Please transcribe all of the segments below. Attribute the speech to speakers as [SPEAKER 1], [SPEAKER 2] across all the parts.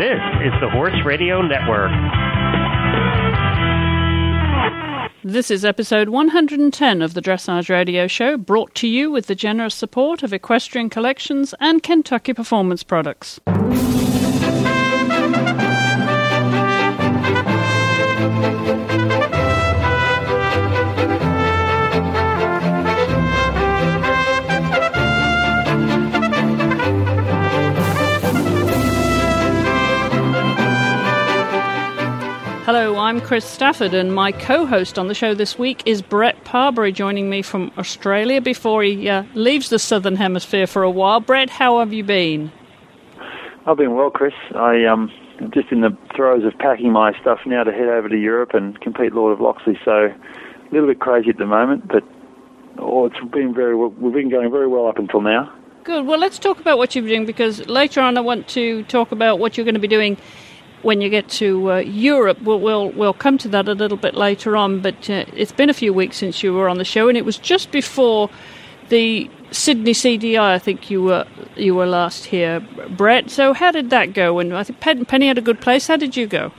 [SPEAKER 1] This is the Horse Radio Network.
[SPEAKER 2] This is episode 110 of the Dressage Radio Show, brought to you with the generous support of Equestrian Collections and Kentucky Performance Products. I'm Chris Stafford, and my co host on the show this week is Brett Parbery, joining me from Australia before he uh, leaves the Southern Hemisphere for a while. Brett, how have you been?
[SPEAKER 3] I've been well, Chris. I, um, I'm just in the throes of packing my stuff now to head over to Europe and compete Lord of Loxley, so a little bit crazy at the moment, but oh, it's been very well, we've been going very well up until now.
[SPEAKER 2] Good. Well, let's talk about what you've been doing because later on I want to talk about what you're going to be doing when you get to uh, Europe, we'll, we'll, we'll come to that a little bit later on. But uh, it's been a few weeks since you were on the show, and it was just before the Sydney CDI. I think you were you were last here, Brett. So how did that go? And I think Penny had a good place. How did you go?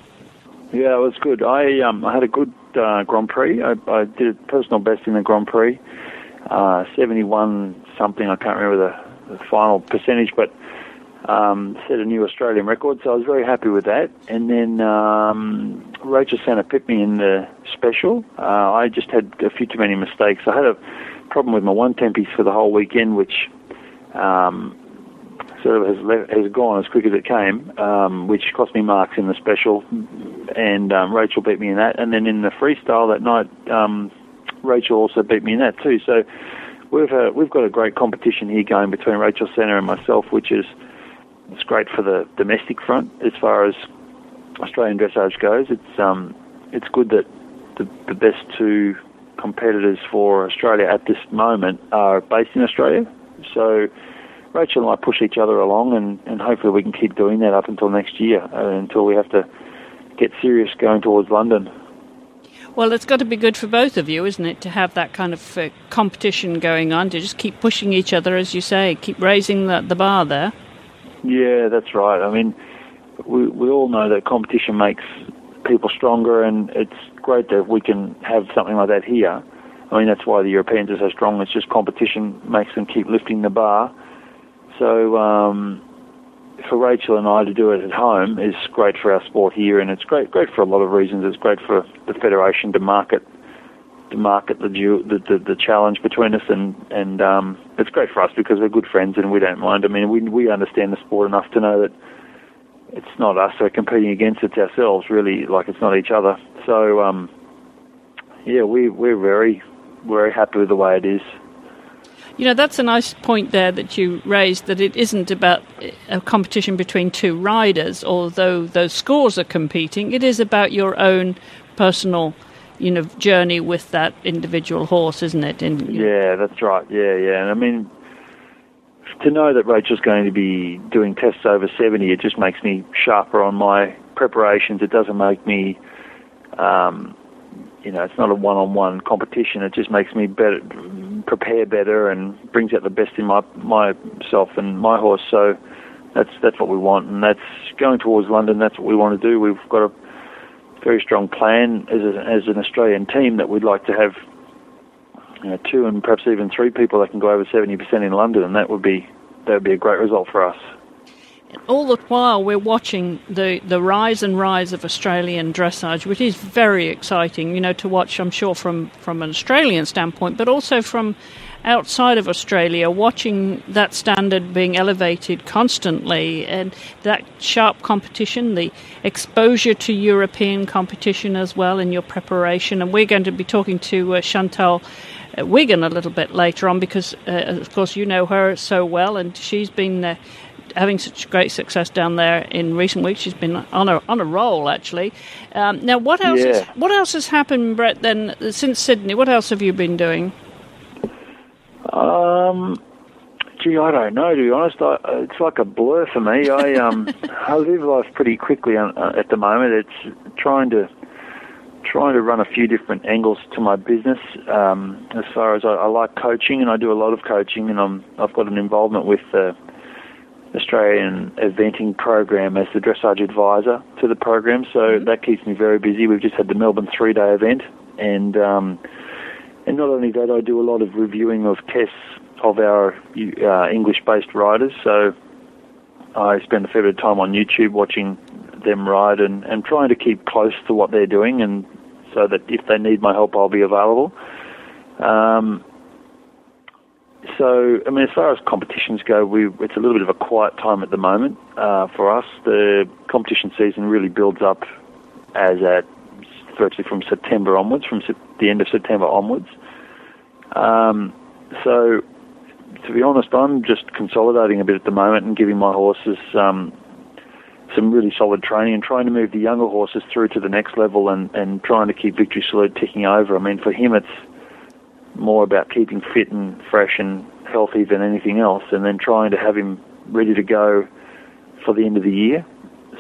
[SPEAKER 3] Yeah, it was good. I um, I had a good uh, Grand Prix. I, I did a personal best in the Grand Prix, uh, seventy one something. I can't remember the, the final percentage, but um, set a new Australian record, so I was very happy with that. And then um, Rachel Sanna picked me in the special. Uh, I just had a few too many mistakes. I had a problem with my one tempies for the whole weekend, which um, sort of has, left, has gone as quick as it came, um, which cost me marks in the special. And um, Rachel beat me in that. And then in the freestyle that night, um, Rachel also beat me in that too. So we've uh, we've got a great competition here going between Rachel Sanna and myself, which is it's great for the domestic front as far as Australian dressage goes. It's um, it's good that the, the best two competitors for Australia at this moment are based in Australia. So Rachel and I push each other along, and, and hopefully we can keep doing that up until next year, uh, until we have to get serious going towards London.
[SPEAKER 2] Well, it's got to be good for both of you, isn't it, to have that kind of uh, competition going on, to just keep pushing each other, as you say, keep raising the, the bar there.
[SPEAKER 3] Yeah, that's right. I mean, we we all know that competition makes people stronger, and it's great that we can have something like that here. I mean, that's why the Europeans are so strong. It's just competition makes them keep lifting the bar. So um, for Rachel and I to do it at home is great for our sport here, and it's great great for a lot of reasons. It's great for the federation to market to market the, the the, the challenge between us, and and um, it's great for us because we're good friends and we don't mind. I mean, we we understand the sport enough to know that it's not us we're competing against; it's ourselves. Really, like it's not each other. So, um, yeah, we we're very very happy with the way it is.
[SPEAKER 2] You know, that's a nice point there that you raised that it isn't about a competition between two riders, although those scores are competing. It is about your own personal you know journey with that individual horse, isn't it?
[SPEAKER 3] In, yeah, that's right. Yeah, yeah. And I mean, to know that Rachel's going to be doing tests over seventy, it just makes me sharper on my preparations. It doesn't make me, um, you know, it's not a one-on-one competition. It just makes me better, prepare better, and brings out the best in my myself and my horse. So that's that's what we want, and that's going towards London. That's what we want to do. We've got a very strong plan as, a, as an Australian team that we'd like to have you know, two and perhaps even three people that can go over 70% in London, and that would be that would be a great result for us.
[SPEAKER 2] All the while, we're watching the, the rise and rise of Australian dressage, which is very exciting, you know, to watch. I'm sure from from an Australian standpoint, but also from outside of Australia, watching that standard being elevated constantly and that sharp competition, the exposure to European competition as well in your preparation. And we're going to be talking to uh, Chantal uh, Wigan a little bit later on because, uh, of course, you know her so well and she's been. Uh, having such great success down there in recent weeks. She's been on a on a roll actually. Um, now, what else? Yeah. Has, what else has happened, Brett? Then since Sydney, what else have you been doing?
[SPEAKER 3] Um, gee, I don't know. To be honest, I, it's like a blur for me. I um, I live life pretty quickly uh, at the moment. It's trying to trying to run a few different angles to my business. Um, as far as I, I like coaching, and I do a lot of coaching, and I'm I've got an involvement with the Australian eventing program as the dressage advisor to the program, so mm-hmm. that keeps me very busy. We've just had the Melbourne three day event, and um, and not only that, I do a lot of reviewing of tests of our uh, English based riders. So I spend a fair bit of time on YouTube watching them ride and, and trying to keep close to what they're doing, and so that if they need my help, I'll be available. Um, so, I mean, as far as competitions go, we, it's a little bit of a quiet time at the moment uh, for us. The competition season really builds up as at virtually from September onwards, from the end of September onwards. Um, so, to be honest, I'm just consolidating a bit at the moment and giving my horses um, some really solid training and trying to move the younger horses through to the next level and, and trying to keep Victory Salute ticking over. I mean, for him, it's more about keeping fit and fresh and healthy than anything else, and then trying to have him ready to go for the end of the year.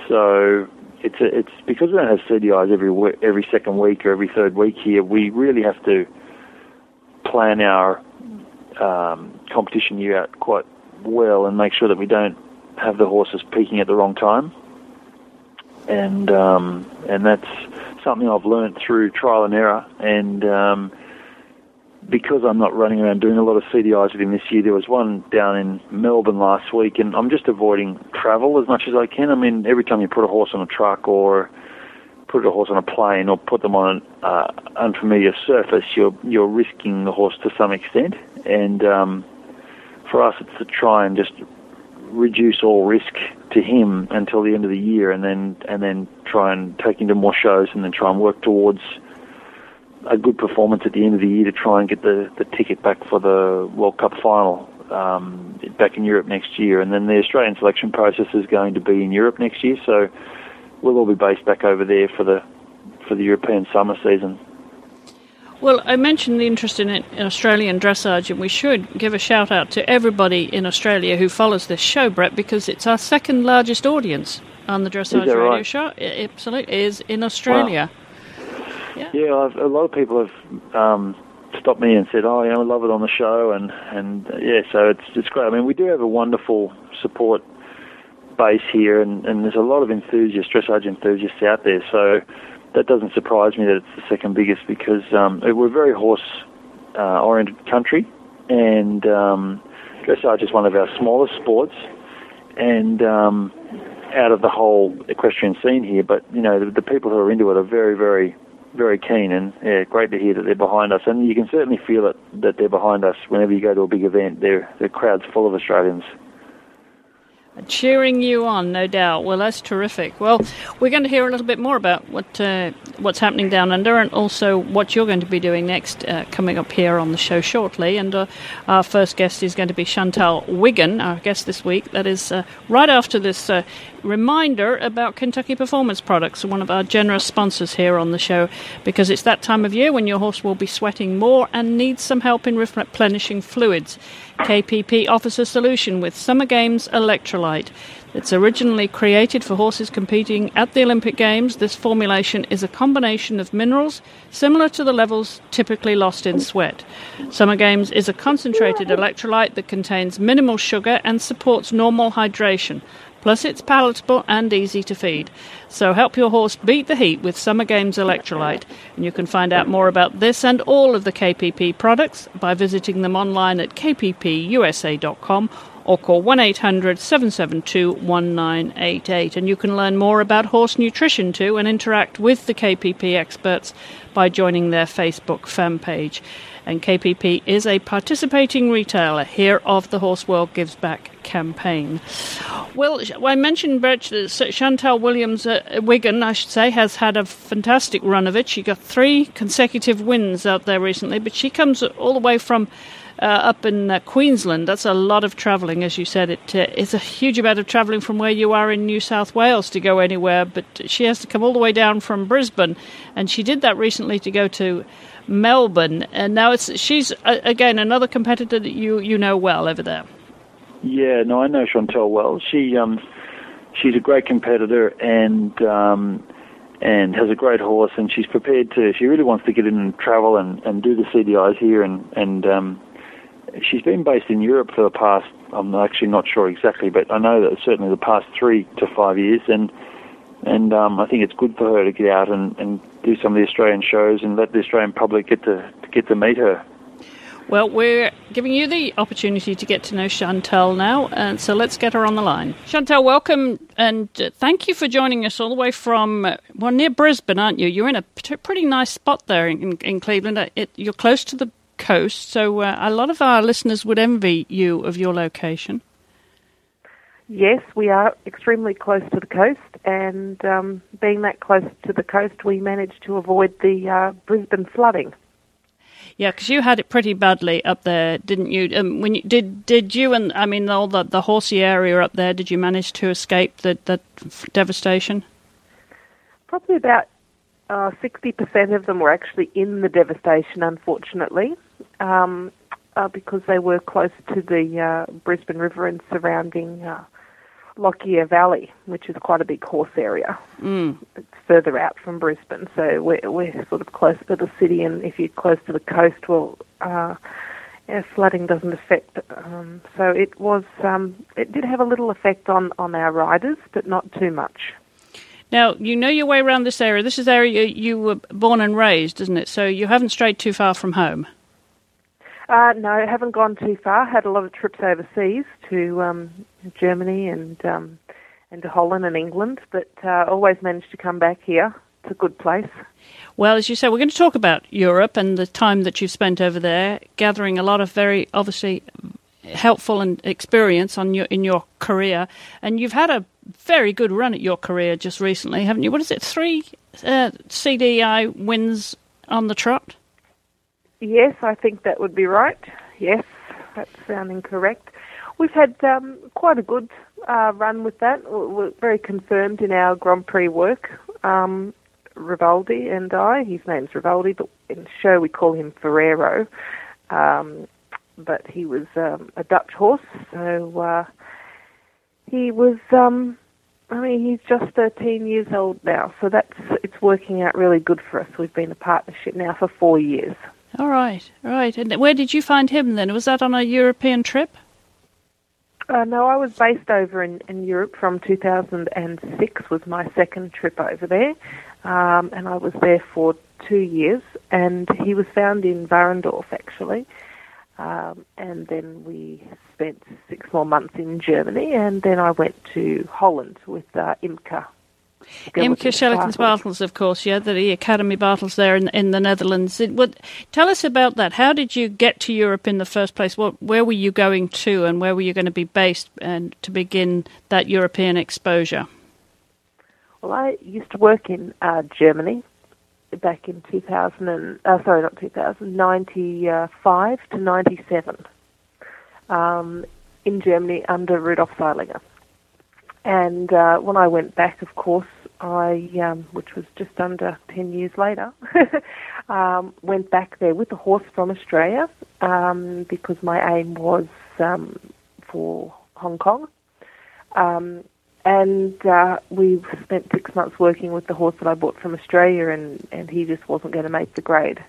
[SPEAKER 3] So it's a, it's because we don't have CDIs every every second week or every third week here. We really have to plan our um, competition year out quite well and make sure that we don't have the horses peaking at the wrong time. And um, and that's something I've learned through trial and error. And um, because I'm not running around doing a lot of CDIs with him this year, there was one down in Melbourne last week, and I'm just avoiding travel as much as I can. I mean, every time you put a horse on a truck or put a horse on a plane or put them on an uh, unfamiliar surface, you're you're risking the horse to some extent. And um, for us, it's to try and just reduce all risk to him until the end of the year, and then and then try and take him to more shows, and then try and work towards a good performance at the end of the year to try and get the, the ticket back for the World Cup final um, back in Europe next year. And then the Australian selection process is going to be in Europe next year, so we'll all be based back over there for the for the European summer season.
[SPEAKER 2] Well, I mentioned the interest in, Australian dressage, and we should give a shout out to everybody in Australia who follows this show, Brett, because it's our second largest audience on the dressage radio
[SPEAKER 3] right?
[SPEAKER 2] show. It absolutely is in Australia.
[SPEAKER 3] Wow. Yeah, yeah I've, a lot of people have um, stopped me and said, "Oh, yeah, I love it on the show," and and yeah, so it's it's great. I mean, we do have a wonderful support here, and, and there's a lot of enthusiasts, dressage enthusiasts out there. So that doesn't surprise me that it's the second biggest because um, we're a very horse uh, oriented country, and um, dressage is one of our smallest sports, and um, out of the whole equestrian scene here. But you know, the, the people who are into it are very, very very keen and yeah, great to hear that they're behind us. And you can certainly feel it that they're behind us whenever you go to a big event. They're, the crowd's full of Australians.
[SPEAKER 2] Cheering you on, no doubt. Well, that's terrific. Well, we're going to hear a little bit more about what uh, what's happening down under, and also what you're going to be doing next, uh, coming up here on the show shortly. And uh, our first guest is going to be Chantal Wigan, our guest this week. That is uh, right after this uh, reminder about Kentucky Performance Products, one of our generous sponsors here on the show, because it's that time of year when your horse will be sweating more and needs some help in replenishing fluids. KPP offers a solution with Summer Games Electrolyte. It's originally created for horses competing at the Olympic Games. This formulation is a combination of minerals similar to the levels typically lost in sweat. Summer Games is a concentrated electrolyte that contains minimal sugar and supports normal hydration. Plus, it's palatable and easy to feed. So, help your horse beat the heat with Summer Games Electrolyte. And you can find out more about this and all of the KPP products by visiting them online at kppusa.com or call 1 800 772 1988. And you can learn more about horse nutrition too and interact with the KPP experts by joining their Facebook fan page and KPP is a participating retailer here of the Horse World Gives Back campaign. Well, I mentioned Birch, Chantal Williams uh, Wigan, I should say, has had a fantastic run of it. She got three consecutive wins out there recently, but she comes all the way from. Uh, up in uh, Queensland. That's a lot of travelling, as you said. It uh, it's a huge amount of travelling from where you are in New South Wales to go anywhere. But she has to come all the way down from Brisbane, and she did that recently to go to Melbourne, and now it's she's uh, again another competitor that you you know well over there.
[SPEAKER 3] Yeah, no, I know Chantal well. She um, she's a great competitor and um, and has a great horse, and she's prepared to. She really wants to get in and travel and, and do the CDIs here and and um, she's been based in Europe for the past. I'm actually not sure exactly, but I know that certainly the past three to five years, and and um, I think it's good for her to get out and, and do some of the Australian shows and let the Australian public get to get to meet her.
[SPEAKER 2] Well, we're giving you the opportunity to get to know Chantal now, and so let's get her on the line. Chantal, welcome, and uh, thank you for joining us all the way from, uh, well, near Brisbane, aren't you? You're in a pretty nice spot there in, in Cleveland. Uh, it, you're close to the coast, so uh, a lot of our listeners would envy you of your location.
[SPEAKER 4] Yes, we are extremely close to the coast, and um, being that close to the coast, we managed to avoid the uh, Brisbane flooding.
[SPEAKER 2] Yeah, because you had it pretty badly up there, didn't you? Um, when you, did did you and I mean all the the horsey area up there? Did you manage to escape the that devastation?
[SPEAKER 4] Probably about uh, sixty uh, percent of them were actually in the devastation, unfortunately, um, uh, because they were close to the uh, Brisbane River and surrounding uh, Lockyer Valley, which is quite a big horse area.
[SPEAKER 2] Mm.
[SPEAKER 4] It's further out from Brisbane, so we're, we're sort of close to the city, and if you're close to the coast, well, uh, yeah, flooding doesn't affect. Um, so it was, um, it did have a little effect on, on our riders, but not too much.
[SPEAKER 2] Now, you know your way around this area. This is the area you were born and raised, isn't it? So you haven't strayed too far from home.
[SPEAKER 4] Uh, no, haven't gone too far. Had a lot of trips overseas to um, Germany and um, and to Holland and England, but uh, always managed to come back here. It's a good place.
[SPEAKER 2] Well, as you say, we're going to talk about Europe and the time that you've spent over there, gathering a lot of very obviously helpful and experience on your in your career, and you've had a very good run at your career just recently, haven't you? What is it? Three uh, CDI wins on the trot.
[SPEAKER 4] Yes, I think that would be right. Yes, that's sounding correct. We've had um, quite a good uh, run with that. We're very confirmed in our Grand Prix work. Um, Rivaldi and I, his name's Rivaldi, but in the show we call him Ferrero. Um, but he was um, a Dutch horse, so uh, he was. Um, I mean, he's just 13 years old now, so that's it's working out really good for us. We've been a partnership now for four years.
[SPEAKER 2] All right, all right. And where did you find him then? Was that on a European trip?
[SPEAKER 4] Uh, no, I was based over in, in Europe from 2006 was my second trip over there, um, and I was there for two years. And he was found in Warendorf actually, um, and then we spent six more months in Germany, and then I went to Holland with uh, Imke
[SPEAKER 2] Schellekens Bartels, of course, yeah, the Academy Bartels there in, in the Netherlands. It, what, tell us about that. How did you get to Europe in the first place? What, where were you going to, and where were you going to be based, and to begin that European exposure?
[SPEAKER 4] Well, I used to work in uh, Germany back in 2000 and uh, sorry, not 2000, 95 to 97 um, in Germany under Rudolf Zeilinger. And uh, when I went back, of course, I, um, which was just under 10 years later, um, went back there with a horse from Australia um, because my aim was um, for Hong Kong. Um, and uh, we spent six months working with the horse that I bought from Australia, and, and he just wasn't going to make the grade.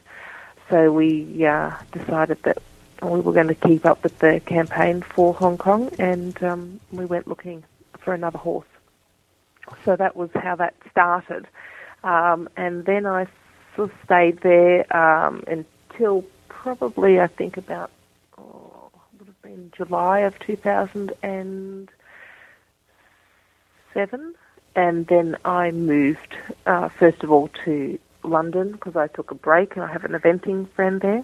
[SPEAKER 4] So we uh, decided that we were going to keep up with the campaign for Hong Kong, and um, we went looking for another horse. So that was how that started. Um, and then I sort of stayed there um, until probably, I think, about, oh, would have been July of 2007. And then I moved, uh, first of all, to London because I took a break and I have an eventing friend there.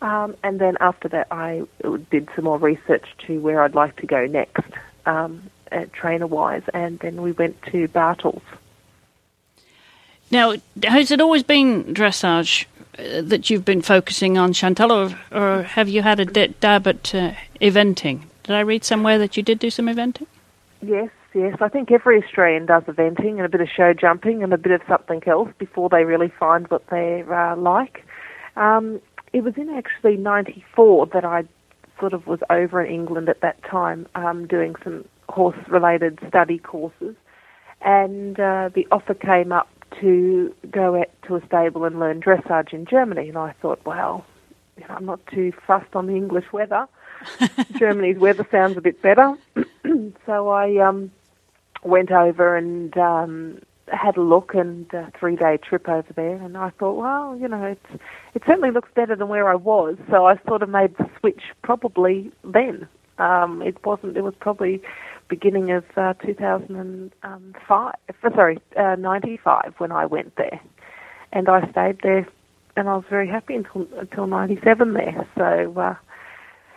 [SPEAKER 4] Um, and then after that, I did some more research to where I'd like to go next. Um, uh, trainer wise, and then we went to Bartels.
[SPEAKER 2] Now, has it always been dressage uh, that you've been focusing on, Chantal, or, or have you had a dab at uh, eventing? Did I read somewhere that you did do some eventing?
[SPEAKER 4] Yes, yes. I think every Australian does eventing and a bit of show jumping and a bit of something else before they really find what they're uh, like. Um, it was in actually '94 that I sort of was over in England at that time um, doing some horse related study courses, and uh, the offer came up to go at, to a stable and learn dressage in Germany. And I thought, well, you know, I'm not too fussed on the English weather. Germany's weather sounds a bit better. so I um, went over and um, had a look and a three day trip over there and I thought, well, you know, it's it certainly looks better than where I was. So I sort of made the switch probably then. Um, it wasn't. It was probably beginning of uh, 2005. Uh, sorry, uh, 95 when I went there, and I stayed there, and I was very happy until until 97 there. So. Uh,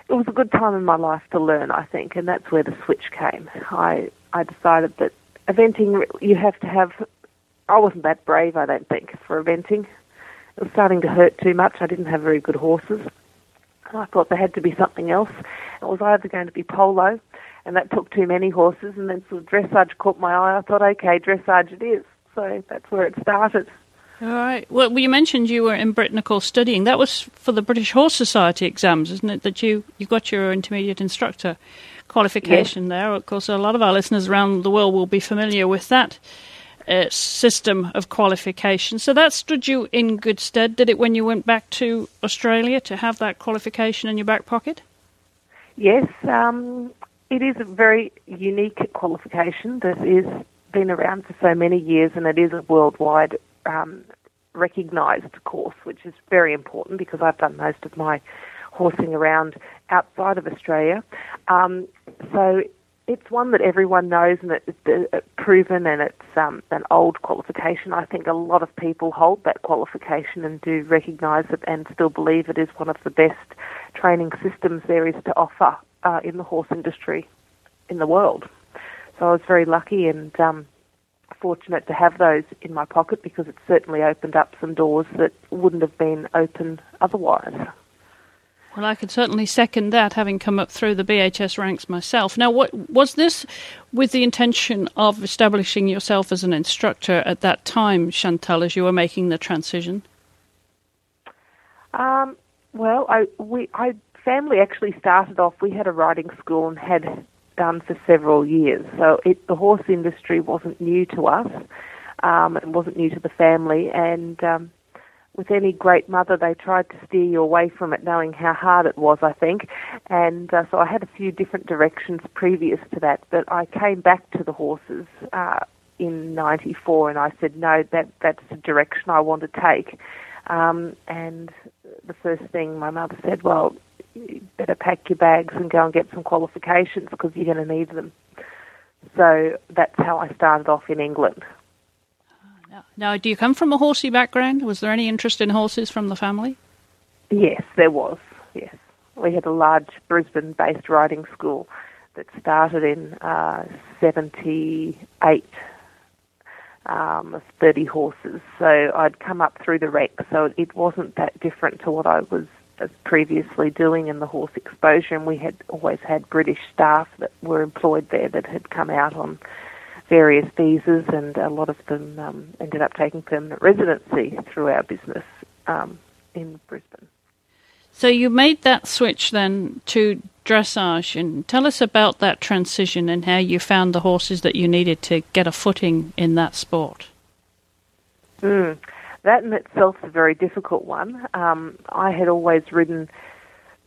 [SPEAKER 4] it was a good time in my life to learn, I think, and that's where the switch came. I I decided that eventing you have to have. I wasn't that brave, I don't think, for eventing. It was starting to hurt too much. I didn't have very good horses. And I thought there had to be something else. It was either going to be polo, and that took too many horses, and then sort of dressage caught my eye. I thought, okay, dressage it is. So that's where it started.
[SPEAKER 2] All right. Well, you mentioned you were in Britain, of course, studying. That was for the British Horse Society exams, isn't it? That you you got your intermediate instructor qualification yes. there. Of course, a lot of our listeners around the world will be familiar with that uh, system of qualification. So that stood you in good stead, did it, when you went back to Australia to have that qualification in your back pocket?
[SPEAKER 4] Yes, um, it is a very unique qualification that is been around for so many years, and it is a worldwide um, recognised course, which is very important because I've done most of my horsing around outside of Australia. Um, so it's one that everyone knows and it's uh, proven and it's um, an old qualification. I think a lot of people hold that qualification and do recognise it and still believe it is one of the best training systems there is to offer uh, in the horse industry in the world. So I was very lucky and um, fortunate to have those in my pocket because it certainly opened up some doors that wouldn't have been open otherwise.
[SPEAKER 2] Well, I could certainly second that, having come up through the BHS ranks myself. Now, what was this with the intention of establishing yourself as an instructor at that time, Chantal, as you were making the transition?
[SPEAKER 4] Um, well, I, we, I family actually started off. We had a riding school and had done for several years, so it, the horse industry wasn't new to us. Um, it wasn't new to the family, and um, with any great mother, they tried to steer you away from it, knowing how hard it was, I think. And uh, so I had a few different directions previous to that, but I came back to the horses uh, in '94, and I said, no, that that's the direction I want to take. Um, and the first thing my mother said, well, you better pack your bags and go and get some qualifications because you're going to need them. So that's how I started off in England.
[SPEAKER 2] Now, do you come from a horsey background? Was there any interest in horses from the family?
[SPEAKER 4] Yes, there was. Yes, we had a large Brisbane-based riding school that started in uh, '78 um, 30 horses. So I'd come up through the ranks, so it wasn't that different to what I was previously doing in the horse exposure. And we had always had British staff that were employed there that had come out on various visas, and a lot of them um, ended up taking permanent residency through our business um, in Brisbane.
[SPEAKER 2] So you made that switch then to dressage, and tell us about that transition and how you found the horses that you needed to get a footing in that sport.
[SPEAKER 4] Mm, that in itself is a very difficult one. Um, I had always ridden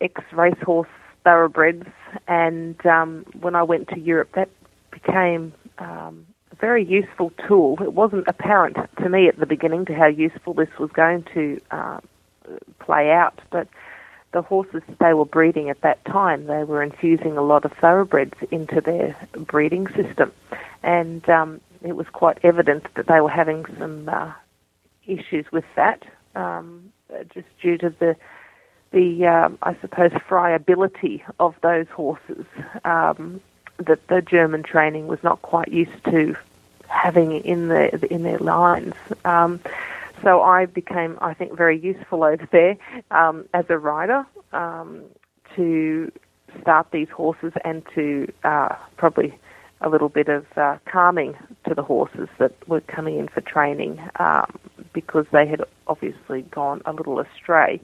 [SPEAKER 4] ex racehorse thoroughbreds, and um, when I went to Europe, that became um, a very useful tool. It wasn't apparent to me at the beginning to how useful this was going to uh, play out, but the horses they were breeding at that time, they were infusing a lot of thoroughbreds into their breeding system, and um, it was quite evident that they were having some uh, issues with that, um, just due to the the um, I suppose friability of those horses. Um, that the German training was not quite used to having in their in their lines. Um, so I became, I think, very useful over there um, as a rider um, to start these horses and to uh, probably a little bit of uh, calming to the horses that were coming in for training um, because they had obviously gone a little astray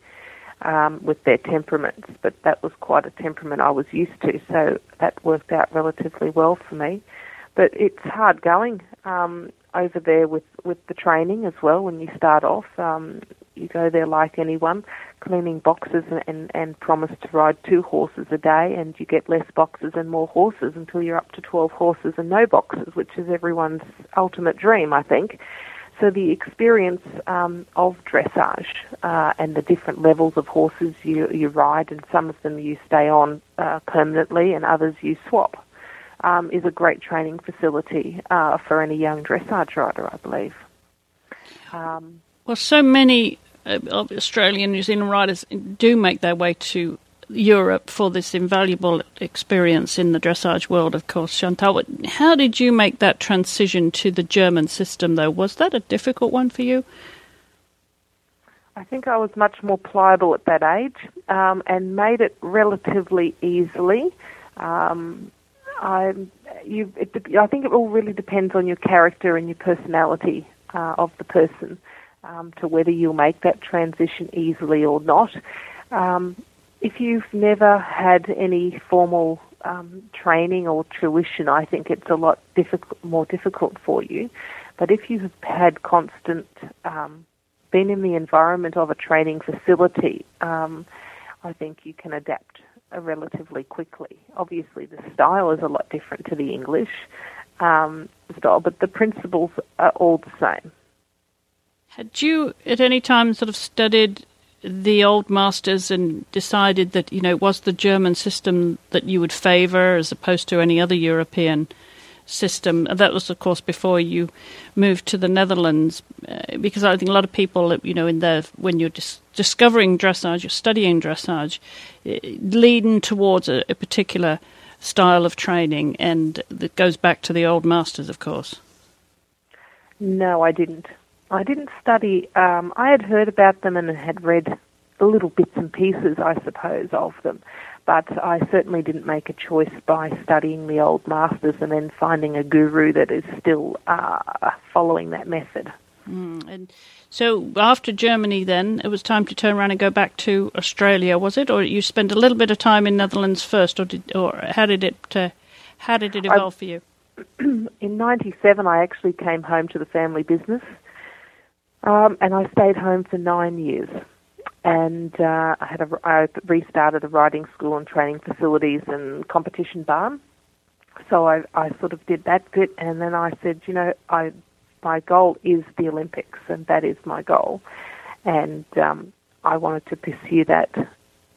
[SPEAKER 4] um, with their temperaments, but that was quite a temperament I was used to, so that worked out relatively well for me. But it's hard going um, over there with, with the training as well when you start off. Um, you go there like anyone, cleaning boxes and, and, and promise to ride two horses a day, and you get less boxes and more horses until you're up to 12 horses and no boxes, which is everyone's ultimate dream, I think. So the experience um, of dressage uh, and the different levels of horses you, you ride, and some of them you stay on uh, permanently, and others you swap, um, is a great training facility uh, for any young dressage rider, I believe.
[SPEAKER 2] Um, well, so many uh, Australian New Zealand riders do make their way to Europe for this invaluable experience in the dressage world, of course, Chantal. How did you make that transition to the German system, though? Was that a difficult one for you?
[SPEAKER 4] I think I was much more pliable at that age um, and made it relatively easily. Um, I, you, it, I think it all really depends on your character and your personality uh, of the person um, to whether you'll make that transition easily or not. Um, if you've never had any formal um, training or tuition, I think it's a lot difficult, more difficult for you. But if you have had constant, um, been in the environment of a training facility, um, I think you can adapt relatively quickly. Obviously, the style is a lot different to the English um, style, but the principles are all the same.
[SPEAKER 2] Had you at any time sort of studied the old masters and decided that you know it was the German system that you would favour as opposed to any other European system? That was, of course, before you moved to the Netherlands, uh, because I think a lot of people, you know, in the when you're dis- discovering dressage, you're studying dressage, uh, leading towards a, a particular style of training, and that goes back to the old masters, of course.
[SPEAKER 4] No, I didn't. I didn't study. Um, I had heard about them and had read the little bits and pieces, I suppose, of them. But I certainly didn't make a choice by studying the old masters and then finding a guru that is still uh, following that method.
[SPEAKER 2] Mm, and so after Germany, then it was time to turn around and go back to Australia, was it, or you spent a little bit of time in Netherlands first, or did, or how did it uh, how did it evolve I, for you?
[SPEAKER 4] in '97, I actually came home to the family business um, and I stayed home for nine years. And uh, I had a, I restarted a riding school and training facilities and competition barn. So I, I sort of did that bit, and then I said, you know, I my goal is the Olympics, and that is my goal, and um, I wanted to pursue that.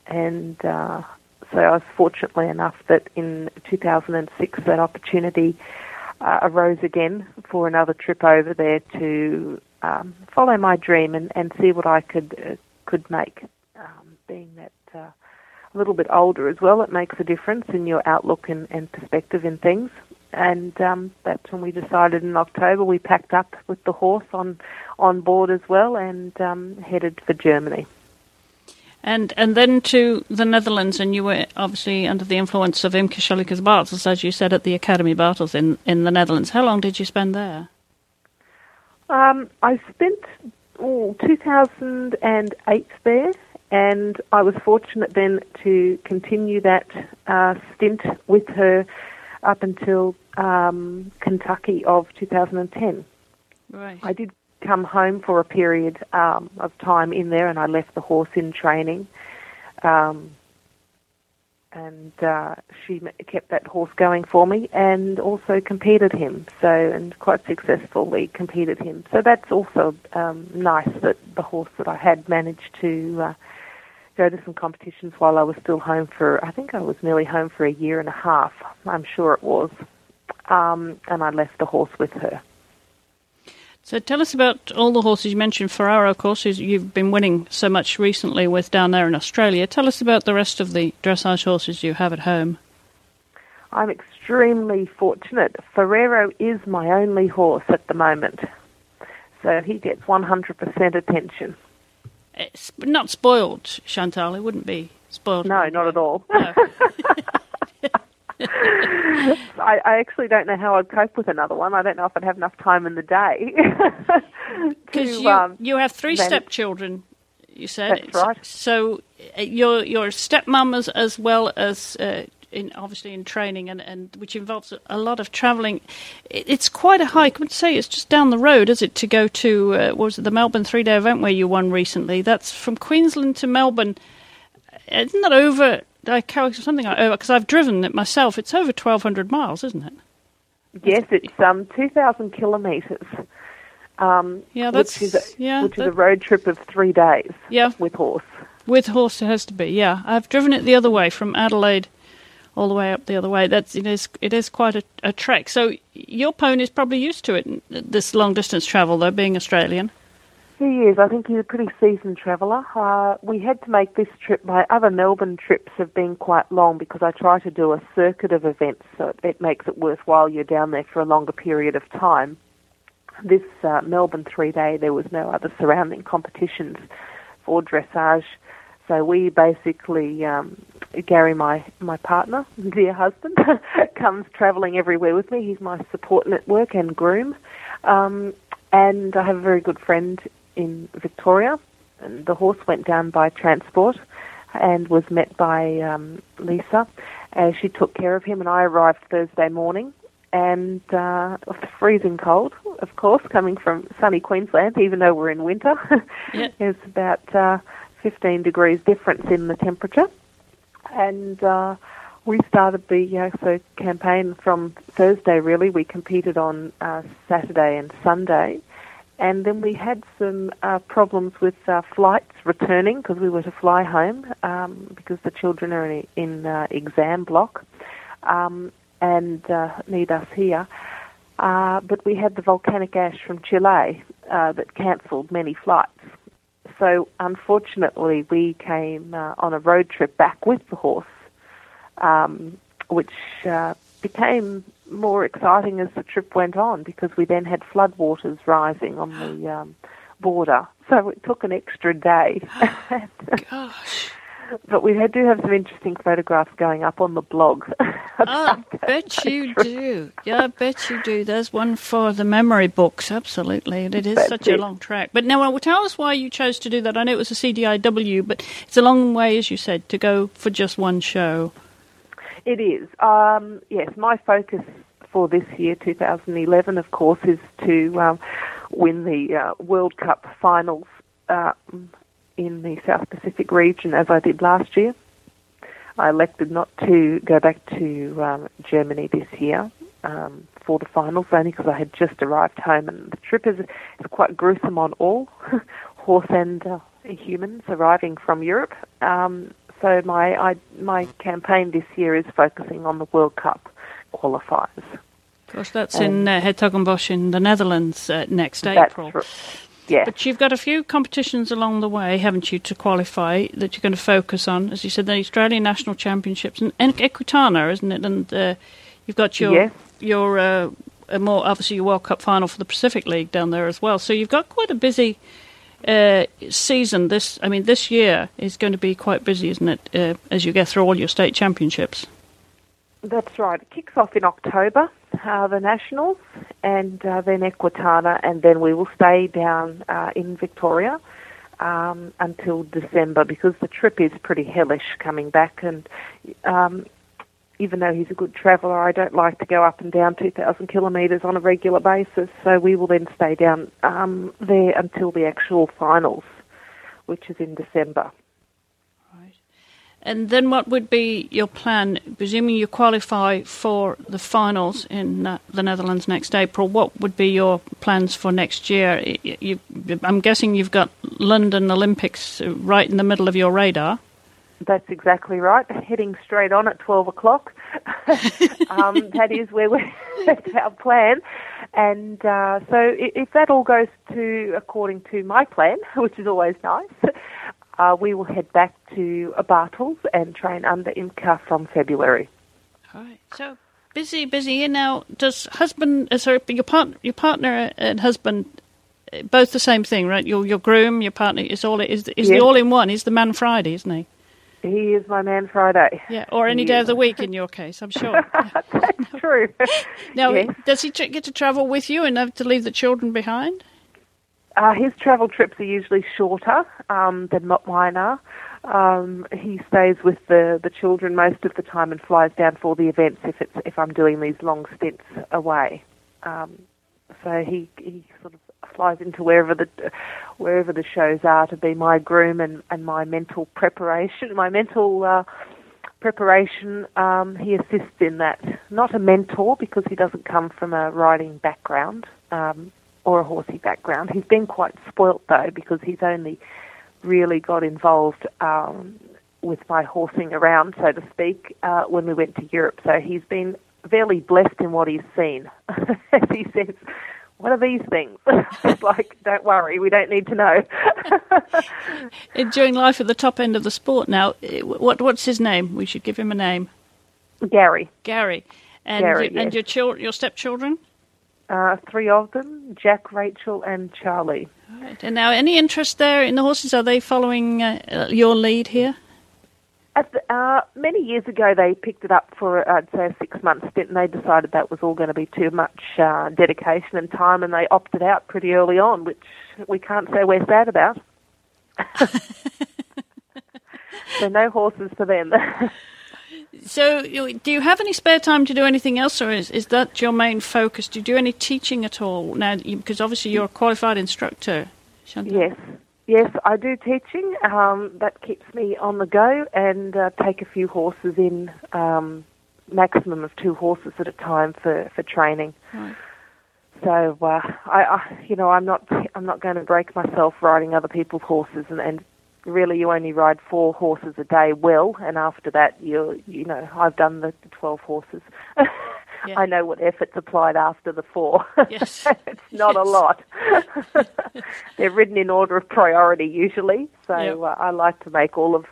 [SPEAKER 4] And uh, so I was fortunately enough that in 2006 that opportunity uh, arose again for another trip over there to um, follow my dream and, and see what I could uh, could make. Um, being that uh, a little bit older as well, it makes a difference in your outlook and, and perspective in things. And um, that's when we decided in October we packed up with the horse on on board as well and um, headed for Germany.
[SPEAKER 2] And and then to the Netherlands, and you were obviously under the influence of Imke Schellekens Bartels, as you said, at the Academy Bartels in, in the Netherlands. How long did you spend there?
[SPEAKER 4] Um, I spent oh, 2008 there, and I was fortunate then to continue that uh, stint with her up until um, Kentucky of 2010.
[SPEAKER 2] Right.
[SPEAKER 4] I did come home for a period um, of time in there, and I left the horse in training. Um, and uh, she kept that horse going for me and also competed him. So and quite successfully competed him. So that's also um, nice that the horse that I had managed to uh, go to some competitions while I was still home for I think I was nearly home for a year and a half. I'm sure it was. Um, and I left the horse with her
[SPEAKER 2] so tell us about all the horses you mentioned. Ferrero, of course, you've been winning so much recently with down there in Australia. Tell us about the rest of the dressage horses you have at home.
[SPEAKER 4] I'm extremely fortunate. Ferrero is my only horse at the moment, so he gets 100% attention.
[SPEAKER 2] Eh, it's not spoiled, Chantal. It wouldn't be spoiled.
[SPEAKER 4] No, not at all. No. I, I actually don't know how I'd cope with another one. I don't know if I'd have enough time in the day.
[SPEAKER 2] Because you, um, you have three stepchildren, you said.
[SPEAKER 4] That's right.
[SPEAKER 2] So uh, your your stepmom as, as well as uh, in obviously in training and, and which involves a, a lot of travelling. It, it's quite a hike. I would say it's just down the road, is it, to go to uh, what was it the Melbourne three day event where you won recently? That's from Queensland to Melbourne. Isn't that over? Like something because I've driven it myself. It's over twelve hundred miles, isn't it?
[SPEAKER 4] Yes, it's um two thousand kilometres. Um,
[SPEAKER 2] yeah, that's
[SPEAKER 4] which is a,
[SPEAKER 2] yeah,
[SPEAKER 4] which
[SPEAKER 2] that,
[SPEAKER 4] is a road trip of three days.
[SPEAKER 2] Yeah,
[SPEAKER 4] with horse.
[SPEAKER 2] With horse, it has to be. Yeah, I've driven it the other way from Adelaide all the way up the other way. That's it is it is quite a, a trek. So your pony is probably used to it. This long distance travel, though, being Australian.
[SPEAKER 4] He is. I think he's a pretty seasoned traveller. Uh, we had to make this trip. My other Melbourne trips have been quite long because I try to do a circuit of events, so it makes it worthwhile. You're down there for a longer period of time. This uh, Melbourne three day, there was no other surrounding competitions for dressage. So we basically, um, Gary, my, my partner, dear husband, comes travelling everywhere with me. He's my support network and groom. Um, and I have a very good friend in Victoria. And the horse went down by transport and was met by um, Lisa. Uh, she took care of him, and I arrived Thursday morning. And uh, it was freezing cold, of course, coming from sunny Queensland, even though we're in winter.
[SPEAKER 2] Yeah.
[SPEAKER 4] it's about uh, 15 degrees difference in the temperature. And uh, we started the uh, so campaign from Thursday, really. We competed on uh, Saturday and Sunday. And then we had some uh, problems with uh, flights returning because we were to fly home um, because the children are in, in uh, exam block um, and uh, need us here. Uh, but we had the volcanic ash from Chile uh, that cancelled many flights. So unfortunately, we came on a road trip back with the horse, um, which became more exciting as the trip went on because we then had floodwaters rising on the um, border. So it took an extra day.
[SPEAKER 2] Gosh.
[SPEAKER 4] But we do have some interesting photographs going up on the blog.
[SPEAKER 2] I bet you do. Yeah, I bet you do. There's one for the memory books, absolutely. And it is
[SPEAKER 4] That's
[SPEAKER 2] such
[SPEAKER 4] it.
[SPEAKER 2] a long track. But now, tell us why you chose to do that. I know it was a CDIW, but it's a long way, as you said, to go for just one show.
[SPEAKER 4] It is. Um, yes, my focus for this year, 2011, of course, is to um, win the uh, World Cup finals uh, in the South Pacific region as I did last year. I elected not to go back to um, Germany this year um, for the finals only because I had just arrived home and the trip is, is quite gruesome on all, horse and uh, humans arriving from Europe. Um, so my I, my campaign this year is focusing on the World Cup qualifiers.
[SPEAKER 2] Of course, that's in uh, Hertogenbosch in the Netherlands uh, next April.
[SPEAKER 4] r- yeah,
[SPEAKER 2] But you've got a few competitions along the way, haven't you, to qualify that you're going to focus on? As you said, the Australian National Championships and, and Equitana, isn't it? And uh, you've got your
[SPEAKER 4] Yes.
[SPEAKER 2] your uh, a more obviously your World Cup final for the Pacific League down there as well. So you've got quite a busy uh, season. This, I mean, this year is going to be quite busy, isn't it? Uh, as you get through all your state championships.
[SPEAKER 4] that's right. It kicks off in October, uh, the Nationals, and uh, then Equitana, and then we will stay down uh, in Victoria um, until December because the trip is pretty hellish coming back. And um, even though he's a good traveller, I don't like to go up and down 2,000 kilometres on a regular basis. So we will then stay down um, there until the actual finals, which is in December.
[SPEAKER 2] And then what would be your plan, presuming you qualify for the finals in uh, the Netherlands next April? What would be your plans for next year? You, I'm guessing you've got London Olympics uh, right in the middle of your radar.
[SPEAKER 4] That's exactly right. Heading straight on at 12 o'clock. um, that is where we're, that's our plan. And uh, so if that all goes to according to my plan, which is always nice, uh, we will head back to Bartels and train under Imke from February.
[SPEAKER 2] All right. So busy, busy. And now, does husband, uh, sorry, your partner, your partner and husband, uh, both the same thing, right? Your your groom, your partner is all is is the all in one. He's the man Friday, isn't he?
[SPEAKER 4] He is my man Friday.
[SPEAKER 2] Yeah, or any
[SPEAKER 4] He
[SPEAKER 2] day
[SPEAKER 4] is.
[SPEAKER 2] of the week in your case, I'm sure.
[SPEAKER 4] That's true.
[SPEAKER 2] Now,
[SPEAKER 4] Yes.
[SPEAKER 2] does he tr- get to travel with you and have to leave the children behind?
[SPEAKER 4] Uh, his travel trips are usually shorter um, than mine are. Um, he stays with the, the children most of the time and flies down for the events if it's if I'm doing these long stints away. Um, so he he flies into wherever the wherever the shows are to be my groom and, and my mental preparation, my mental uh, preparation. Um, he assists in that. Not a mentor because he doesn't come from a riding background um, or a horsey background. He's been quite spoilt though because he's only really got involved um, with my horsing around, so to speak, uh, when we went to Europe. So he's been fairly blessed in what he's seen. As he says, what are these things? it's like, don't worry, we don't need to know.
[SPEAKER 2] Enjoying life at the top end of the sport now. What what's his name? We should give him a name.
[SPEAKER 4] Gary.
[SPEAKER 2] Gary. And
[SPEAKER 4] Gary,
[SPEAKER 2] your, and your chil- your stepchildren?
[SPEAKER 4] Uh, three of them: Jack, Rachel, and Charlie.
[SPEAKER 2] Right. And now, any interest there in the horses? Are they following uh, your lead here?
[SPEAKER 4] The, uh, many years ago, they picked it up for, I'd say, a six-month stint, and they decided that was all going to be too much uh, dedication and time, and they opted out pretty early on, which we can't say we're sad about. so no horses for them.
[SPEAKER 2] So, do you have any spare time to do anything else, or is, is that your main focus? Do you do any teaching at all now? Because obviously you're a qualified instructor,
[SPEAKER 4] yes, yes, I do teaching. Um, that keeps me on the go, and uh, take a few horses in, um, maximum of two horses at a time for for training.
[SPEAKER 2] Right.
[SPEAKER 4] So uh, I, I, you know, I'm not, I'm not going to break myself riding other people's horses, and, and really, you only ride four horses a day well, and after that, you, you know, I've done the, the twelve horses.
[SPEAKER 2] Yeah.
[SPEAKER 4] I know what effort's applied after the four.
[SPEAKER 2] Yes.
[SPEAKER 4] it's not a lot. They're ridden in order of priority usually, so
[SPEAKER 2] Yep.
[SPEAKER 4] uh, I like to make all of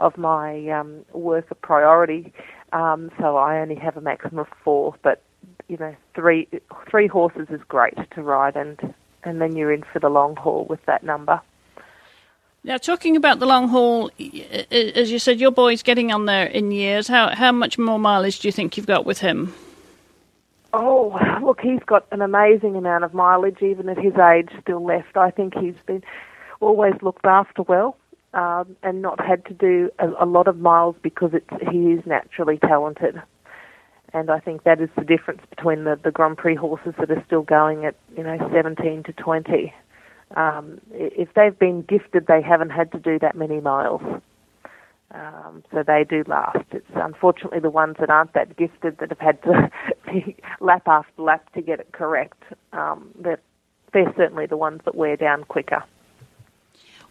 [SPEAKER 4] of my um, work a priority. Um, so I only have a maximum of four, but you know, three three horses is great to ride, and and then you're in for the long haul with that number.
[SPEAKER 2] Now, talking about the long haul, as you said, your boy's getting on there in years. How how much more mileage do you think you've got with him?
[SPEAKER 4] Oh, look, he's got an amazing amount of mileage, even at his age, still left. I think he's been always looked after well um, and not had to do a, a lot of miles because it's, he is naturally talented. And I think that is the difference between the, the Grand Prix horses that are still going at, you know, 17 to 20. Um, if they've been gifted, they haven't had to do that many miles. Um, so they do last. It's unfortunately the ones that aren't that gifted that have had to be lap after lap to get it correct. Um, that they're certainly the ones that wear down quicker.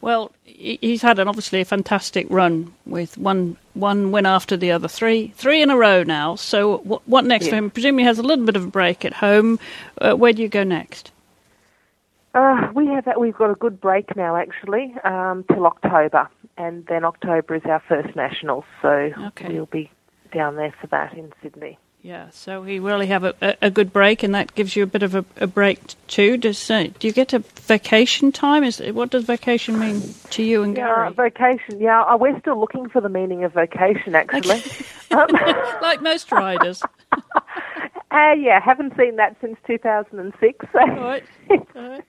[SPEAKER 2] Well, he's had an obviously a fantastic run with one one win after the other, three three in a row now. So what, what next for
[SPEAKER 4] Yeah.
[SPEAKER 2] him? Presumably he has a little bit of a break at home. Uh, where do you go next?
[SPEAKER 4] Uh, we have we've got a good break now actually um, till October, and then October is our first nationals, so
[SPEAKER 2] Okay.
[SPEAKER 4] we'll be down there for that in Sydney.
[SPEAKER 2] Yeah, so we really have a, a, a good break, and that gives you a bit of a, a break too. Does uh, do you get a vacation time? Is what does vacation mean to you and
[SPEAKER 4] Yeah,
[SPEAKER 2] Gary?
[SPEAKER 4] vocation. Yeah, uh, we're still looking for the meaning of vacation, actually. um,
[SPEAKER 2] like most riders.
[SPEAKER 4] uh, yeah, haven't seen that since 2006. So
[SPEAKER 2] All right. All right.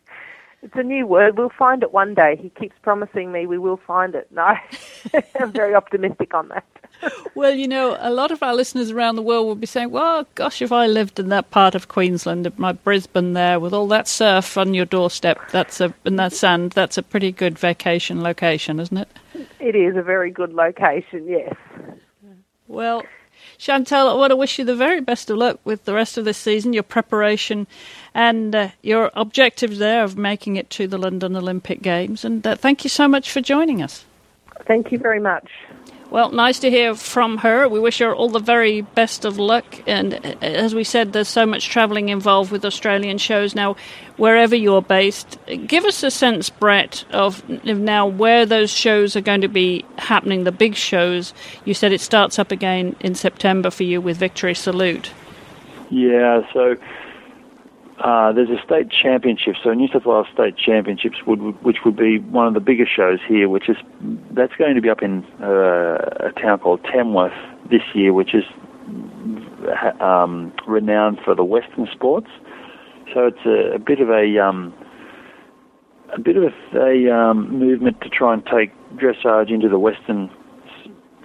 [SPEAKER 4] It's a new word. We'll find it one day. He keeps promising me we will find it. No, I'm very optimistic on that.
[SPEAKER 2] Well, you know, a lot of our listeners around the world will be saying, "Well, gosh, if I lived in that part of Queensland, my Brisbane there, with all that surf on your doorstep, that's a and that sand, that's a pretty good vacation location, isn't it?"
[SPEAKER 4] It is a very good location, yes.
[SPEAKER 2] Well, Chantal, I want to wish you the very best of luck with the rest of this season, your preparation, and uh, your objectives there of making it to the London Olympic Games. And uh, thank you so much for joining us.
[SPEAKER 4] Thank you very much.
[SPEAKER 2] Well, nice to hear from her. We wish her all the very best of luck. And uh, as we said, there's so much travelling involved with Australian shows now. Wherever you're based, give us a sense, Brett, of of now where those shows are going to be happening. The big shows. You said it starts up again in September for you with Victory Salute.
[SPEAKER 3] Yeah, so uh, there's a state championship. So New South Wales State Championships would, which would be one of the biggest shows here, which is that's going to be up in uh, a town called Tamworth this year, which is um, renowned for the Western sports. So it's a, a bit of a um, a bit of a, um, movement to try and take dressage into the western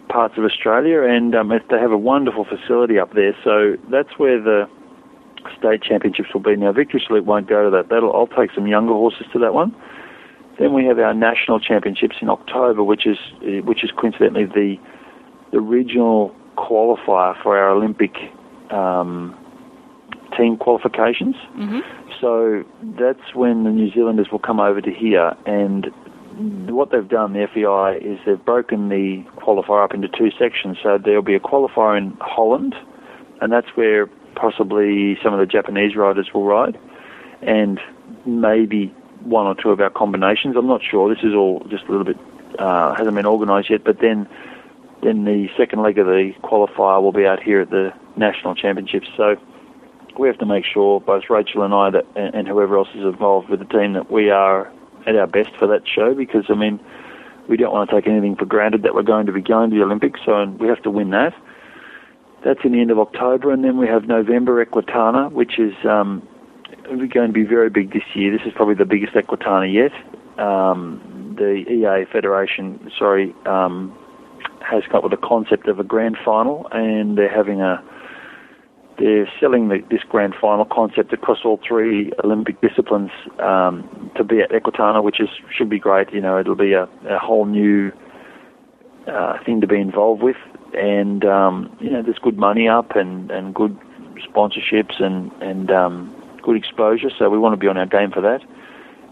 [SPEAKER 3] parts of Australia, and um, they have a wonderful facility up there. So that's where the state championships will be. Now, Victory Salute won't go to that. That'll I'll take some younger horses to that one. Then we have our national championships in October, which is which is coincidentally the the regional qualifier for our Olympic um, team qualifications.
[SPEAKER 2] Mm-hmm.
[SPEAKER 3] So that's when the New Zealanders will come over to here, and what they've done, the FEI, is they've broken the qualifier up into two sections. So there'll be a qualifier in Holland, and that's where possibly some of the Japanese riders will ride, and maybe one or two of our combinations. I'm not sure. This is all just a little bit uh, hasn't been organised yet. But then, then the second leg of the qualifier will be out here at the national championships. So we have to make sure both Rachel and I that and, and whoever else is involved with the team that we are at our best for that show. Because I mean, we don't want to take anything for granted that we're going to be going to the Olympics. So we have to win that. That's in the end of October, and then we have November Equitana, which is um, going to be very big this year. This is probably the biggest Equitana yet. Um, the EA Federation, sorry, um, has come up with a concept of a grand final, and they're having a they're selling the, this grand final concept across all three Olympic disciplines um, to be at Equitana, which is should be great. You know, it'll be a, a whole new uh, thing to be involved with, and um, you know, there's good money up and, and good sponsorships and and um, good exposure, so we want to be on our game for that.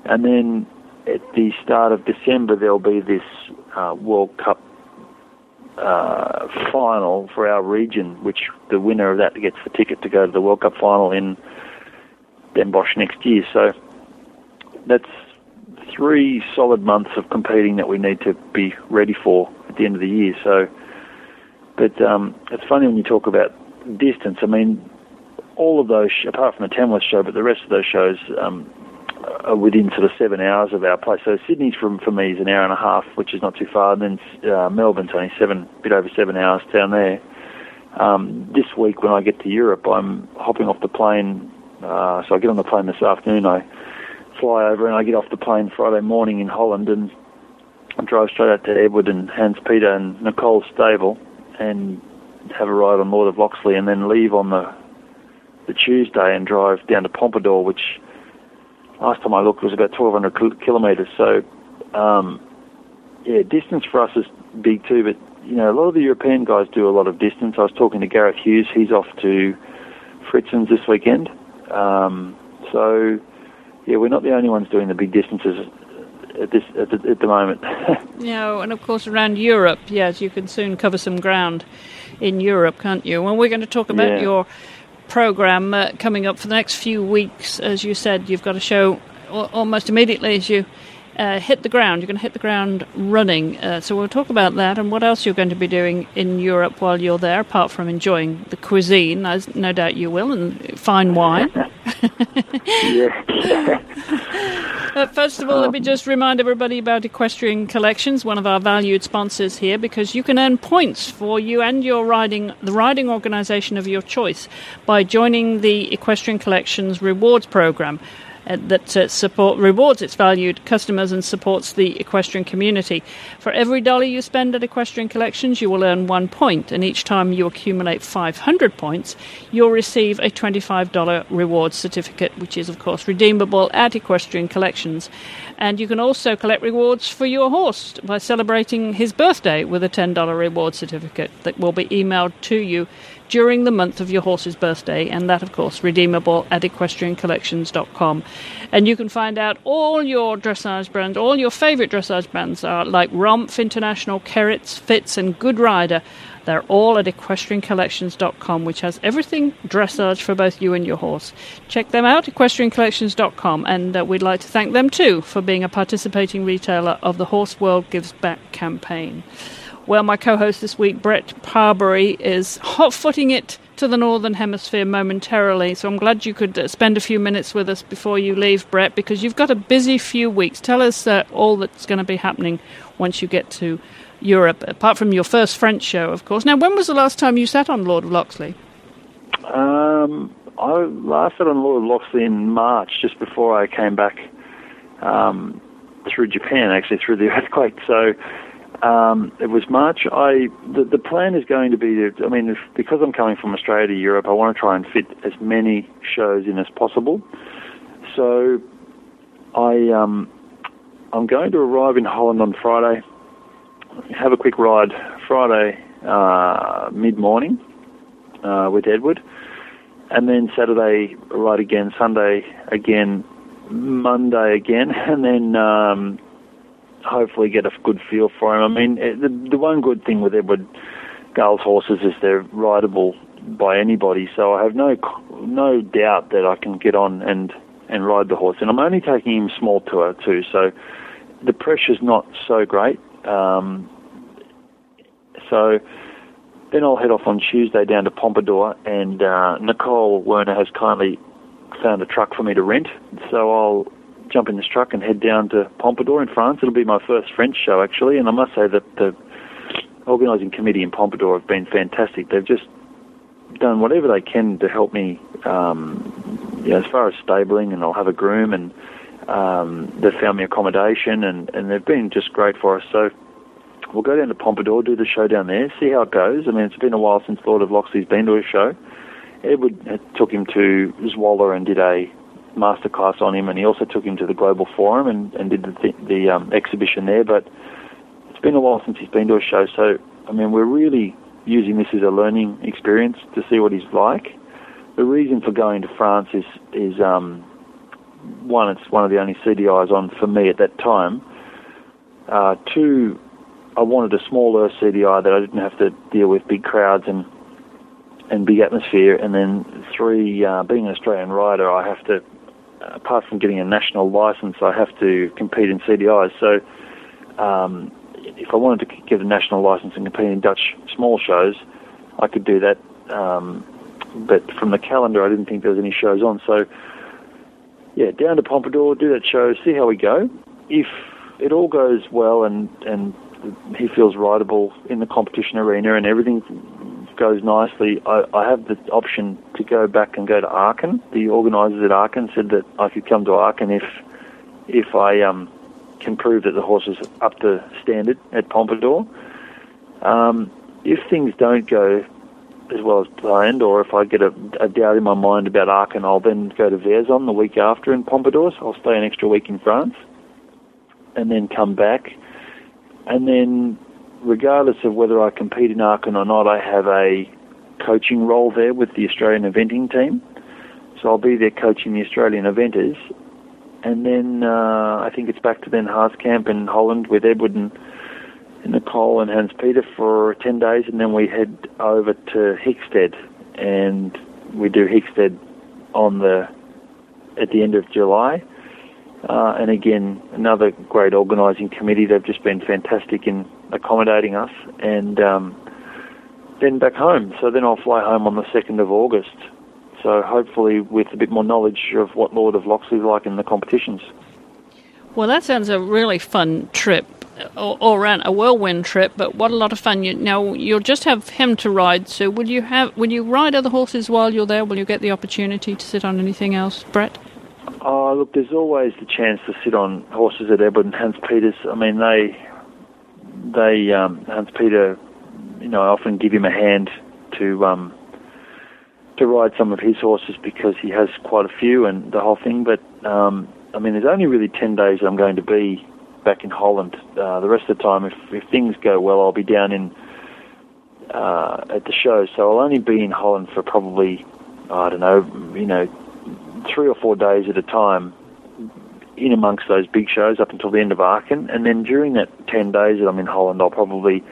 [SPEAKER 3] And then at the start of December, there'll be this uh, World Cup uh, final for our region, which the winner of that gets the ticket to go to the World Cup final in Den Bosch next year. So that's three solid months of competing that we need to be ready for at the end of the year. So, but um, it's funny when you talk about distance. I mean, all of those, apart from the Tamworth show, but the rest of those shows um, are within sort of seven hours of our place. So Sydney's from for me is an hour and a half, which is not too far. And then uh, Melbourne's only seven, bit over seven hours down there. Um, this week when I get to Europe, I'm hopping off the plane. Uh, so I get on the plane this afternoon. I fly over and I get off the plane Friday morning in Holland and drive straight out to Edward and Hans Peter and Nicole's stable and have a ride on Lord of Loxley and then leave on the the Tuesday and drive down to Pompadour, which last time I looked was about 1,200 kilometres. So, um, yeah, distance for us is big too. But you know, a lot of the European guys do a lot of distance. I was talking to Gareth Hughes. He's off to Fritzens this weekend. Um, so, yeah, we're not the only ones doing the big distances at this at the, at the moment.
[SPEAKER 2] no, and of course around Europe, yes, you can soon cover some ground in Europe, can't you? Well, we're going to talk about
[SPEAKER 3] Yeah.
[SPEAKER 2] your program uh, coming up for the next few weeks. As you said, you've got a show al- almost immediately as you uh, hit the ground. You're going to hit the ground running. Uh, so we'll talk about that and what else you're going to be doing in Europe while you're there, apart from enjoying the cuisine, as no doubt you will, and fine wine.
[SPEAKER 3] yeah.
[SPEAKER 2] Uh, first of all, let me just remind everybody about Equestrian Collections, one of our valued sponsors here, because you can earn points for you and your riding, the riding organisation of your choice, by joining the Equestrian Collections rewards program. Uh, that uh, support rewards its valued customers and supports the equestrian community. For every dollar you spend at Equestrian Collections, you will earn one point, and each time you accumulate 500 points, you'll receive a $25 reward certificate, which is, of course, redeemable at Equestrian Collections. And you can also collect rewards for your horse by celebrating his birthday with a $10 reward certificate that will be emailed to you during the month of your horse's birthday, and that, of course, redeemable at equestriancollections.com. And you can find out all your dressage brands, all your favourite dressage brands are like Romfh International, Kerrits, Fitz, and Goode Rider. They're all at equestriancollections.com, which has everything dressage for both you and your horse. Check them out, equestriancollections.com, and uh, we'd like to thank them too for being a participating retailer of the Horse World Gives Back campaign. Well, my co host this week, Brett Parbery, is hot footing it to the Northern Hemisphere momentarily. So I'm glad you could uh, spend a few minutes with us before you leave, Brett, because you've got a busy few weeks. Tell us uh, all that's going to be happening once you get to Europe, apart from your first French show, of course. Now, when was the last time you sat on Lord of Loxley?
[SPEAKER 3] Um, I last sat on Lord of Loxley in March, just before I came back um, through Japan, actually through the earthquake. So Um, it was March. I the, the plan is going to be I mean, if, because I'm coming from Australia to Europe, I want to try and fit as many shows in as possible. So I um, I'm going to arrive in Holland on Friday. Have a quick ride Friday uh, mid morning uh, with Edward, and then Saturday ride again, Sunday again, Monday again, and then um, hopefully get a good feel for him. I mean, eh, the, the one good thing with Edward Gal's horses is they're rideable by anybody, so I have no no doubt that I can get on and and ride the horse. And I'm only taking him small tour too, so the pressure's not so great. Um, so then I'll head off on Tuesday down to Pompadour, and uh, Nicole Werner has kindly found a truck for me to rent. So I'll jump in this truck and head down to Pompadour in France. It'll be my first French show actually, and I must say that the organising committee in Pompadour have been fantastic. They've just done whatever they can to help me, um, you know, as far as stabling, and I'll have a groom, and um, they've found me accommodation, and, and they've been just great for us. So we'll go down to Pompadour, do the show down there, see how it goes. I mean, it's been a while since Lord of Loxley's been to a show. Edward took him to Zwolle and did a masterclass on him, and he also took him to the Global Forum and, and did the, th- the um, exhibition there. But it's been a while since he's been to a show, so I mean, we're really using this as a learning experience to see what he's like. The reason for going to France is is um, one, it's one of the only CDIs on for me at that time. Uh, two, I wanted a smaller CDI that I didn't have to deal with big crowds and and big atmosphere. And then three, uh, being an Australian rider, I have to, apart from getting a national license, I have to compete in CDIs. So um, if I wanted to get a national license and compete in Dutch small shows, I could do that. Um, but from the calendar, I didn't think there was any shows on. So yeah, down to Pompadour, do that show, see how we go. If it all goes well and and he feels rideable in the competition arena and everything goes nicely, I, I have the option to go back and go to Aachen. The organisers at Aachen said that I could come to Aachen if if I um, can prove that the horse is up to standard at Pompadour. Um, if things don't go as well as planned, or if I get a, a doubt in my mind about Aachen, I'll then go to Vierzon the week after in Pompadour. So I'll stay an extra week in France and then come back. And then regardless of whether I compete in Aachen or not, I have a coaching role there with the Australian eventing team. So I'll be there coaching the Australian eventers. And then uh, I think it's back to then Haaskamp in Holland with Edward and, and Nicole and Hans Peter for 10 days. And then we head over to Hickstead and we do Hickstead on the at the end of July. Uh, and again, another great organising committee. They've just been fantastic in accommodating us, and um, then back home. So then I'll fly home on the 2nd of August. So hopefully with a bit more knowledge of what Lord of Loxley's like in the competitions.
[SPEAKER 2] Well, that sounds a really fun trip, all, all around a whirlwind trip. But what a lot of fun! You, now you'll just have him to ride. So will you have? Will you ride other horses while you're there? Will you get the opportunity to sit on anything else, Brett?
[SPEAKER 3] Oh, look, there's always the chance to sit on horses at Edward and Hans Peters. I mean, they, they, um, Hans Peter, you know, I often give him a hand to, um, to ride some of his horses because he has quite a few and the whole thing. But, um, I mean, there's only really 10 days I'm going to be back in Holland. Uh, the rest of the time, if, if things go well, I'll be down in, uh, at the show. So I'll only be in Holland for probably, I don't know, you know, three or four days at a time in amongst those big shows up until the end of Aachen. And then during that 10 days that I'm in Holland, I'll probably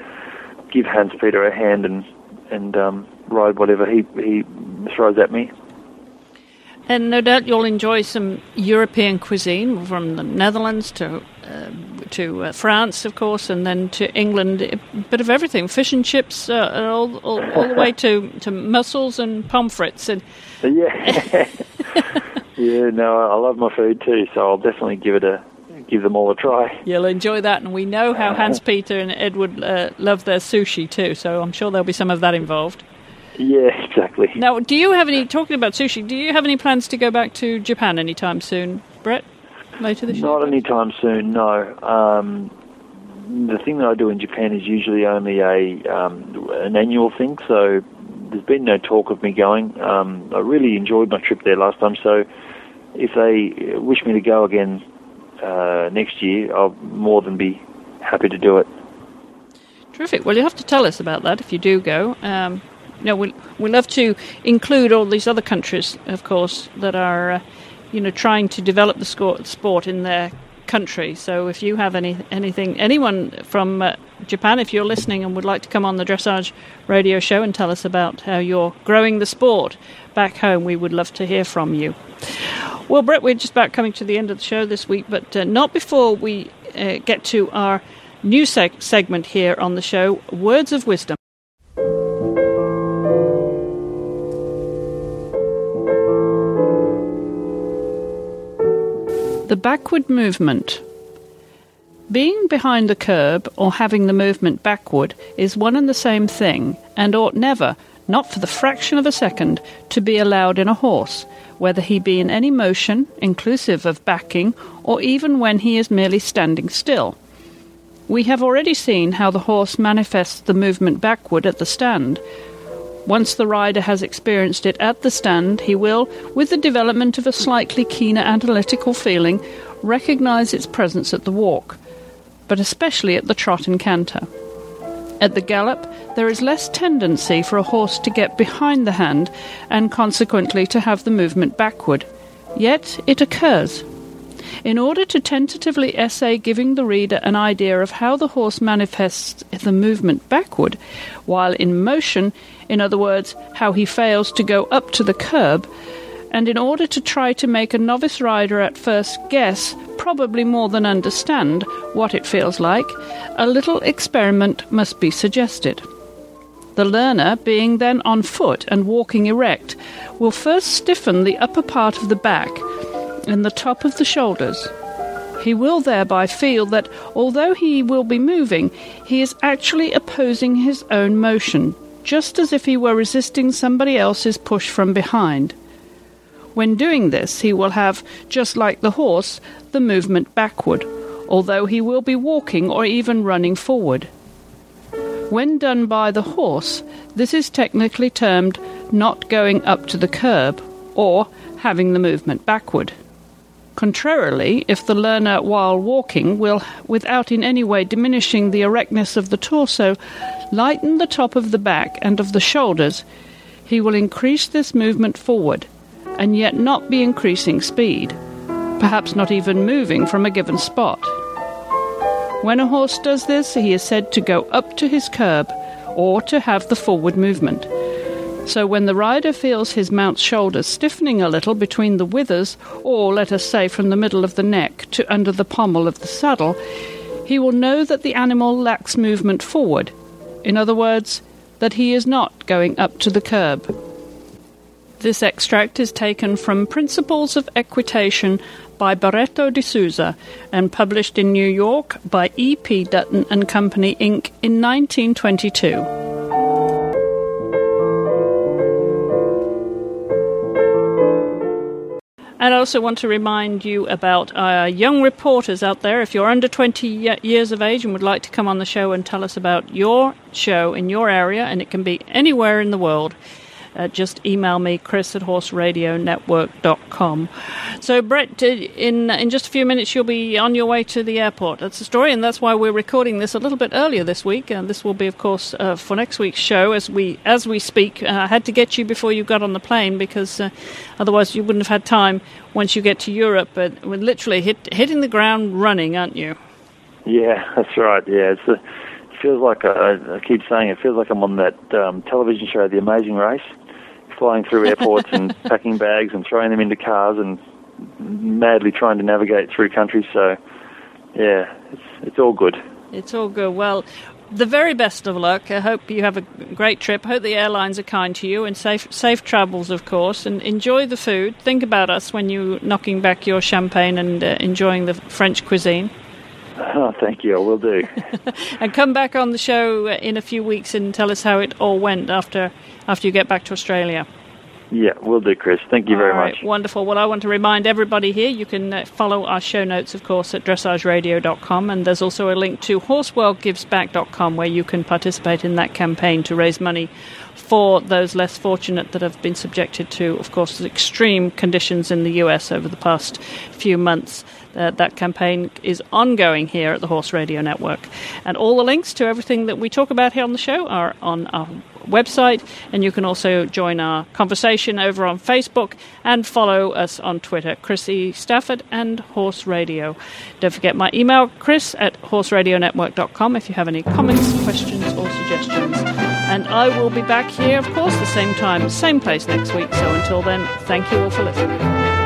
[SPEAKER 3] give Hans Peter a hand and, and um, ride whatever he, he throws at me.
[SPEAKER 2] And no doubt you'll enjoy some European cuisine from the Netherlands to uh, to uh, France, of course, and then to England. A bit of everything: fish and chips, uh, all, all, all, the way to, to mussels and pommes frites. And
[SPEAKER 3] yeah, yeah. No, I love my food too, so I'll definitely give it a give them all a try.
[SPEAKER 2] You'll enjoy that, and we know how Hans Peter and Edward uh, love their sushi too. So I'm sure there'll be some of that involved.
[SPEAKER 3] Yeah, exactly.
[SPEAKER 2] Now, do you have any, talking about sushi, do you have any plans to go back to Japan anytime soon, Brett? Later this year?
[SPEAKER 3] Not anytime soon, no. Um, the thing that I do in Japan is usually only a um, an annual thing, so there's been no talk of me going. Um, I really enjoyed my trip there last time, so if they wish me to go again uh, next year, I'll more than be happy to do it.
[SPEAKER 2] Terrific. Well, you have to tell us about that if you do go. Um, you know, we we love to include all these other countries, of course, that are, uh, you know, trying to develop the sport in their country. So if you have any anything, anyone from uh, Japan, if you're listening and would like to come on the dressage radio show and tell us about how you're growing the sport back home, we would love to hear from you. Well, Brett, we're just about coming to the end of the show this week, but uh, not before we uh, get to our new seg- segment here on the show Words of Wisdom. The backward movement. Being behind the curb or having the movement backward is one and the same thing and ought never, not for the fraction of a second, to be allowed in a horse, whether he be in any motion, inclusive of backing, or even when he is merely standing still. We have already seen how the horse manifests the movement backward at the stand. Once the rider has experienced it at the stand, he will, with the development of a slightly keener analytical feeling, recognize its presence at the walk, but especially at the trot and canter. At the gallop, there is less tendency for a horse to get behind the hand and consequently to have the movement backward. Yet it occurs. In order to tentatively essay giving the reader an idea of how the horse manifests the movement backward while in motion, in other words, how he fails to go up to the curb, and in order to try to make a novice rider at first guess, probably more than understand, what it feels like, a little experiment must be suggested. The learner, being then on foot and walking erect, will first stiffen the upper part of the back and the top of the shoulders. He will thereby feel that although he will be moving, he is actually opposing his own motion, just as if he were resisting somebody else's push from behind. When doing this, he will have, just like the horse, the movement backward, although he will be walking or even running forward. When done by the horse, this is technically termed not going up to the curb or having the movement backward. Contrarily, if the learner while walking will, without in any way diminishing the erectness of the torso, lighten the top of the back and of the shoulders, he will increase this movement forward, and yet not be increasing speed, perhaps not even moving from a given spot. When a horse does this, he is said to go up to his curb or to have the forward movement. So when the rider feels his mount's shoulders stiffening a little between the withers, or let us say from the middle of the neck to under the pommel of the saddle, he will know that the animal lacks movement forward. In other words, that he is not going up to the curb. This extract is taken from Principles of Equitation by Barretto de Souza and published in New York by E.P. Dutton and Company Inc. in 1922. And I also want to remind you about our young reporters out there. If you're under 20 years of age and would like to come on the show and tell us about your show in your area, and it can be anywhere in the world, uh, just email me, chris at horseradionetwork.com. So, Brett, uh, in, in just a few minutes, you'll be on your way to the airport. That's the story, and that's why we're recording this a little bit earlier this week. And this will be, of course, uh, for next week's show as we, as we speak. Uh, I had to get you before you got on the plane because uh, otherwise you wouldn't have had time once you get to Europe. But we're literally hit, hitting the ground running, aren't you?
[SPEAKER 3] Yeah, that's right. Yeah, it's a, it feels like a, I keep saying it feels like I'm on that um, television show, The Amazing Race flying through airports and packing bags and throwing them into cars and madly trying to navigate through countries. So, yeah, it's it's all good.
[SPEAKER 2] It's all good. Well, the very best of luck. I hope you have a great trip. I hope the airlines are kind to you and safe safe travels, of course. And enjoy the food. Think about us when you're knocking back your champagne and uh, enjoying the French cuisine.
[SPEAKER 3] Oh, thank you. I will do.
[SPEAKER 2] and come back on the show in a few weeks and tell us how it all went after after you get back to Australia.
[SPEAKER 3] Yeah, we'll do, Chris. Thank you very
[SPEAKER 2] right,
[SPEAKER 3] much.
[SPEAKER 2] Wonderful. Well, I want to remind everybody here you can uh, follow our show notes, of course, at dressageradio.com, and there's also a link to horseworldgivesback.com where you can participate in that campaign to raise money for those less fortunate that have been subjected to, of course, extreme conditions in the US over the past few months. Uh, that campaign is ongoing here at the Horse Radio Network. And all the links to everything that we talk about here on the show are on our website, and you can also join our conversation over on Facebook and follow us on Twitter, Chris E. Stafford and Horse Radio. Don't forget my email, chris at horseradionetwork.com, if you have any comments, questions, or suggestions. And I will be back here, of course, the same time, same place next week. So until then, thank you all for listening.